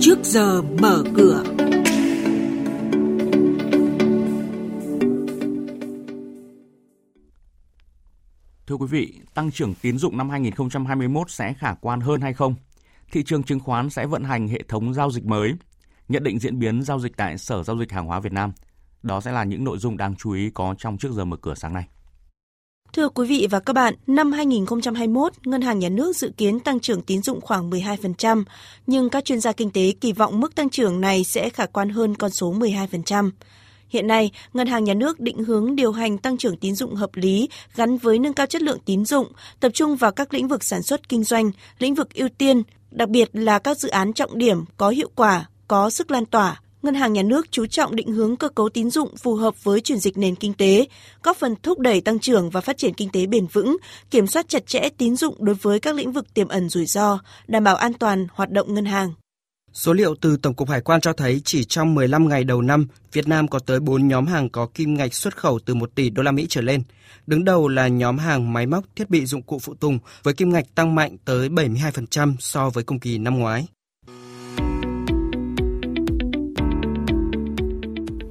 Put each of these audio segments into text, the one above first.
trước giờ mở cửa. Thưa quý vị, tăng trưởng tín dụng năm 2021 sẽ khả quan hơn hay không? Thị trường chứng khoán sẽ vận hành hệ thống giao dịch mới. Nhận định diễn biến giao dịch tại Sở Giao dịch Hàng hóa Việt Nam. Đó sẽ là những nội dung đáng chú ý có trong trước giờ mở cửa sáng nay. Thưa quý vị và các bạn, năm 2021, Ngân hàng Nhà nước dự kiến tăng trưởng tín dụng khoảng 12%, nhưng các chuyên gia kinh tế kỳ vọng mức tăng trưởng này sẽ khả quan hơn con số 12%. Hiện nay, Ngân hàng Nhà nước định hướng điều hành tăng trưởng tín dụng hợp lý gắn với nâng cao chất lượng tín dụng, tập trung vào các lĩnh vực sản xuất kinh doanh, lĩnh vực ưu tiên, đặc biệt là các dự án trọng điểm có hiệu quả, có sức lan tỏa, Ngân hàng Nhà nước chú trọng định hướng cơ cấu tín dụng phù hợp với chuyển dịch nền kinh tế, góp phần thúc đẩy tăng trưởng và phát triển kinh tế bền vững, kiểm soát chặt chẽ tín dụng đối với các lĩnh vực tiềm ẩn rủi ro, đảm bảo an toàn hoạt động ngân hàng. Số liệu từ Tổng cục Hải quan cho thấy chỉ trong 15 ngày đầu năm, Việt Nam có tới 4 nhóm hàng có kim ngạch xuất khẩu từ 1 tỷ đô la Mỹ trở lên. Đứng đầu là nhóm hàng máy móc, thiết bị dụng cụ phụ tùng với kim ngạch tăng mạnh tới 72% so với cùng kỳ năm ngoái.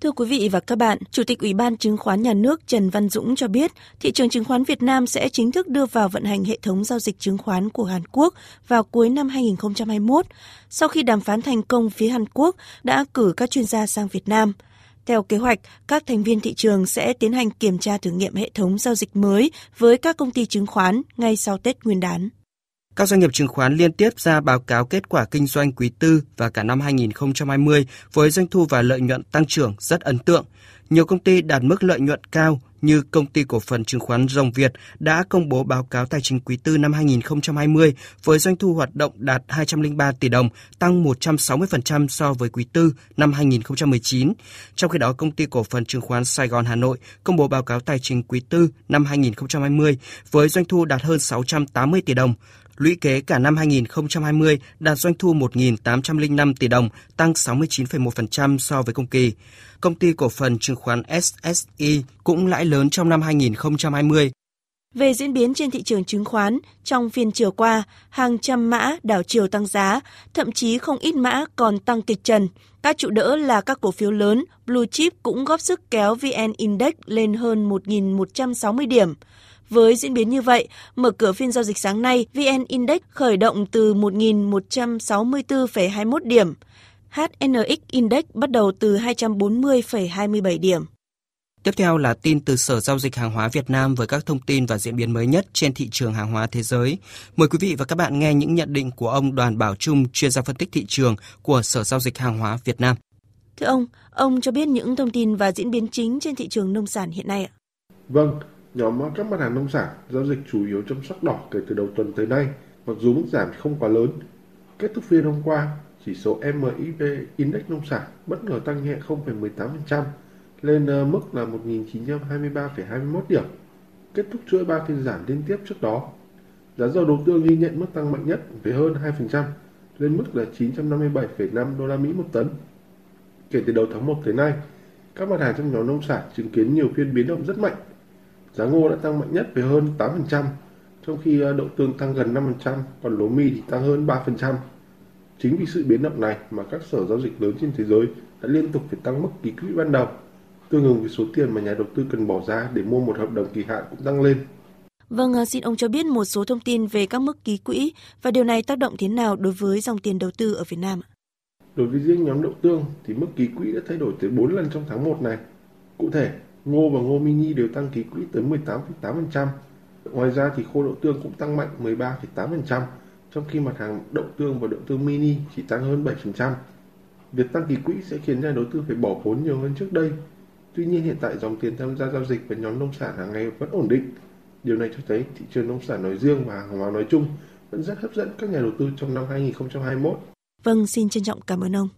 Thưa quý vị và các bạn, Chủ tịch Ủy ban Chứng khoán Nhà nước Trần Văn Dũng cho biết, thị trường chứng khoán Việt Nam sẽ chính thức đưa vào vận hành hệ thống giao dịch chứng khoán của Hàn Quốc vào cuối năm 2021, sau khi đàm phán thành công phía Hàn Quốc đã cử các chuyên gia sang Việt Nam. Theo kế hoạch, các thành viên thị trường sẽ tiến hành kiểm tra thử nghiệm hệ thống giao dịch mới với các công ty chứng khoán ngay sau Tết Nguyên đán. Các doanh nghiệp chứng khoán liên tiếp ra báo cáo kết quả kinh doanh quý tư và cả năm 2020 với doanh thu và lợi nhuận tăng trưởng rất ấn tượng. Nhiều công ty đạt mức lợi nhuận cao như công ty cổ phần chứng khoán Rồng Việt đã công bố báo cáo tài chính quý tư năm 2020 với doanh thu hoạt động đạt 203 tỷ đồng, tăng 160% so với quý tư năm 2019. Trong khi đó, công ty cổ phần chứng khoán Sài Gòn Hà Nội công bố báo cáo tài chính quý tư năm 2020 với doanh thu đạt hơn 680 tỷ đồng, Lũy kế cả năm 2020 đạt doanh thu 1.805 tỷ đồng, tăng 69,1% so với cùng kỳ. Công ty cổ phần chứng khoán SSI cũng lãi lớn trong năm 2020. Về diễn biến trên thị trường chứng khoán, trong phiên chiều qua, hàng trăm mã đảo chiều tăng giá, thậm chí không ít mã còn tăng kịch trần. Các trụ đỡ là các cổ phiếu lớn, blue chip cũng góp sức kéo VN Index lên hơn 1.160 điểm. Với diễn biến như vậy, mở cửa phiên giao dịch sáng nay, VN Index khởi động từ 1.164,21 điểm. HNX Index bắt đầu từ 240,27 điểm. Tiếp theo là tin từ Sở Giao dịch Hàng hóa Việt Nam với các thông tin và diễn biến mới nhất trên thị trường hàng hóa thế giới. Mời quý vị và các bạn nghe những nhận định của ông Đoàn Bảo Trung, chuyên gia phân tích thị trường của Sở Giao dịch Hàng hóa Việt Nam. Thưa ông, ông cho biết những thông tin và diễn biến chính trên thị trường nông sản hiện nay ạ? Vâng, Nhóm các mặt hàng nông sản giao dịch chủ yếu trong sắc đỏ kể từ đầu tuần tới nay, mặc dù mức giảm không quá lớn. Kết thúc phiên hôm qua, chỉ số MIP Index nông sản bất ngờ tăng nhẹ 0,18% lên ờ, mức là 1.923,21 điểm, kết thúc chuỗi 3 phiên giảm liên tiếp trước đó. Giá dầu đầu tương ghi nhận mức tăng mạnh nhất với hơn 2% lên mức là 957,5 đô la Mỹ một tấn. Kể từ đầu tháng 1 tới nay, các mặt hàng trong nhóm nông sản chứng kiến nhiều phiên biến động rất mạnh Giá ngô đã tăng mạnh nhất với hơn 8%, trong khi ờ, đậu tương tăng gần 5%, còn lúa mì thì tăng hơn 3%. Chính vì sự biến động này mà các sở giao dịch lớn trên thế giới đã liên tục phải tăng mức ký quỹ ban đầu, tương ứng với số tiền mà nhà đầu tư cần bỏ ra để mua một hợp đồng kỳ hạn cũng tăng lên. Vâng, ờ, xin ông cho biết một số thông tin về các mức ký quỹ và điều này tác động thế nào đối với dòng tiền đầu tư ở Việt Nam Đối với riêng nhóm đậu tương thì mức ký quỹ đã thay đổi tới 4 lần trong tháng 1 này. Cụ thể, Ngô và ngô mini đều tăng ký quỹ tới 18,8%. Ngoài ra thì khô đậu tương cũng tăng mạnh 13,8%, trong khi mặt hàng đậu tương và đậu tương mini chỉ tăng hơn 7%. Việc tăng ký quỹ sẽ khiến nhà đầu tư phải bỏ vốn nhiều hơn trước đây. Tuy nhiên hiện tại dòng tiền tham gia giao dịch với nhóm nông sản hàng ngày vẫn ổn định. Điều này cho thấy thị trường nông sản nói riêng và hàng hóa nói chung vẫn rất hấp dẫn các nhà đầu tư trong năm 2021. Vâng, xin trân trọng cảm ơn ông.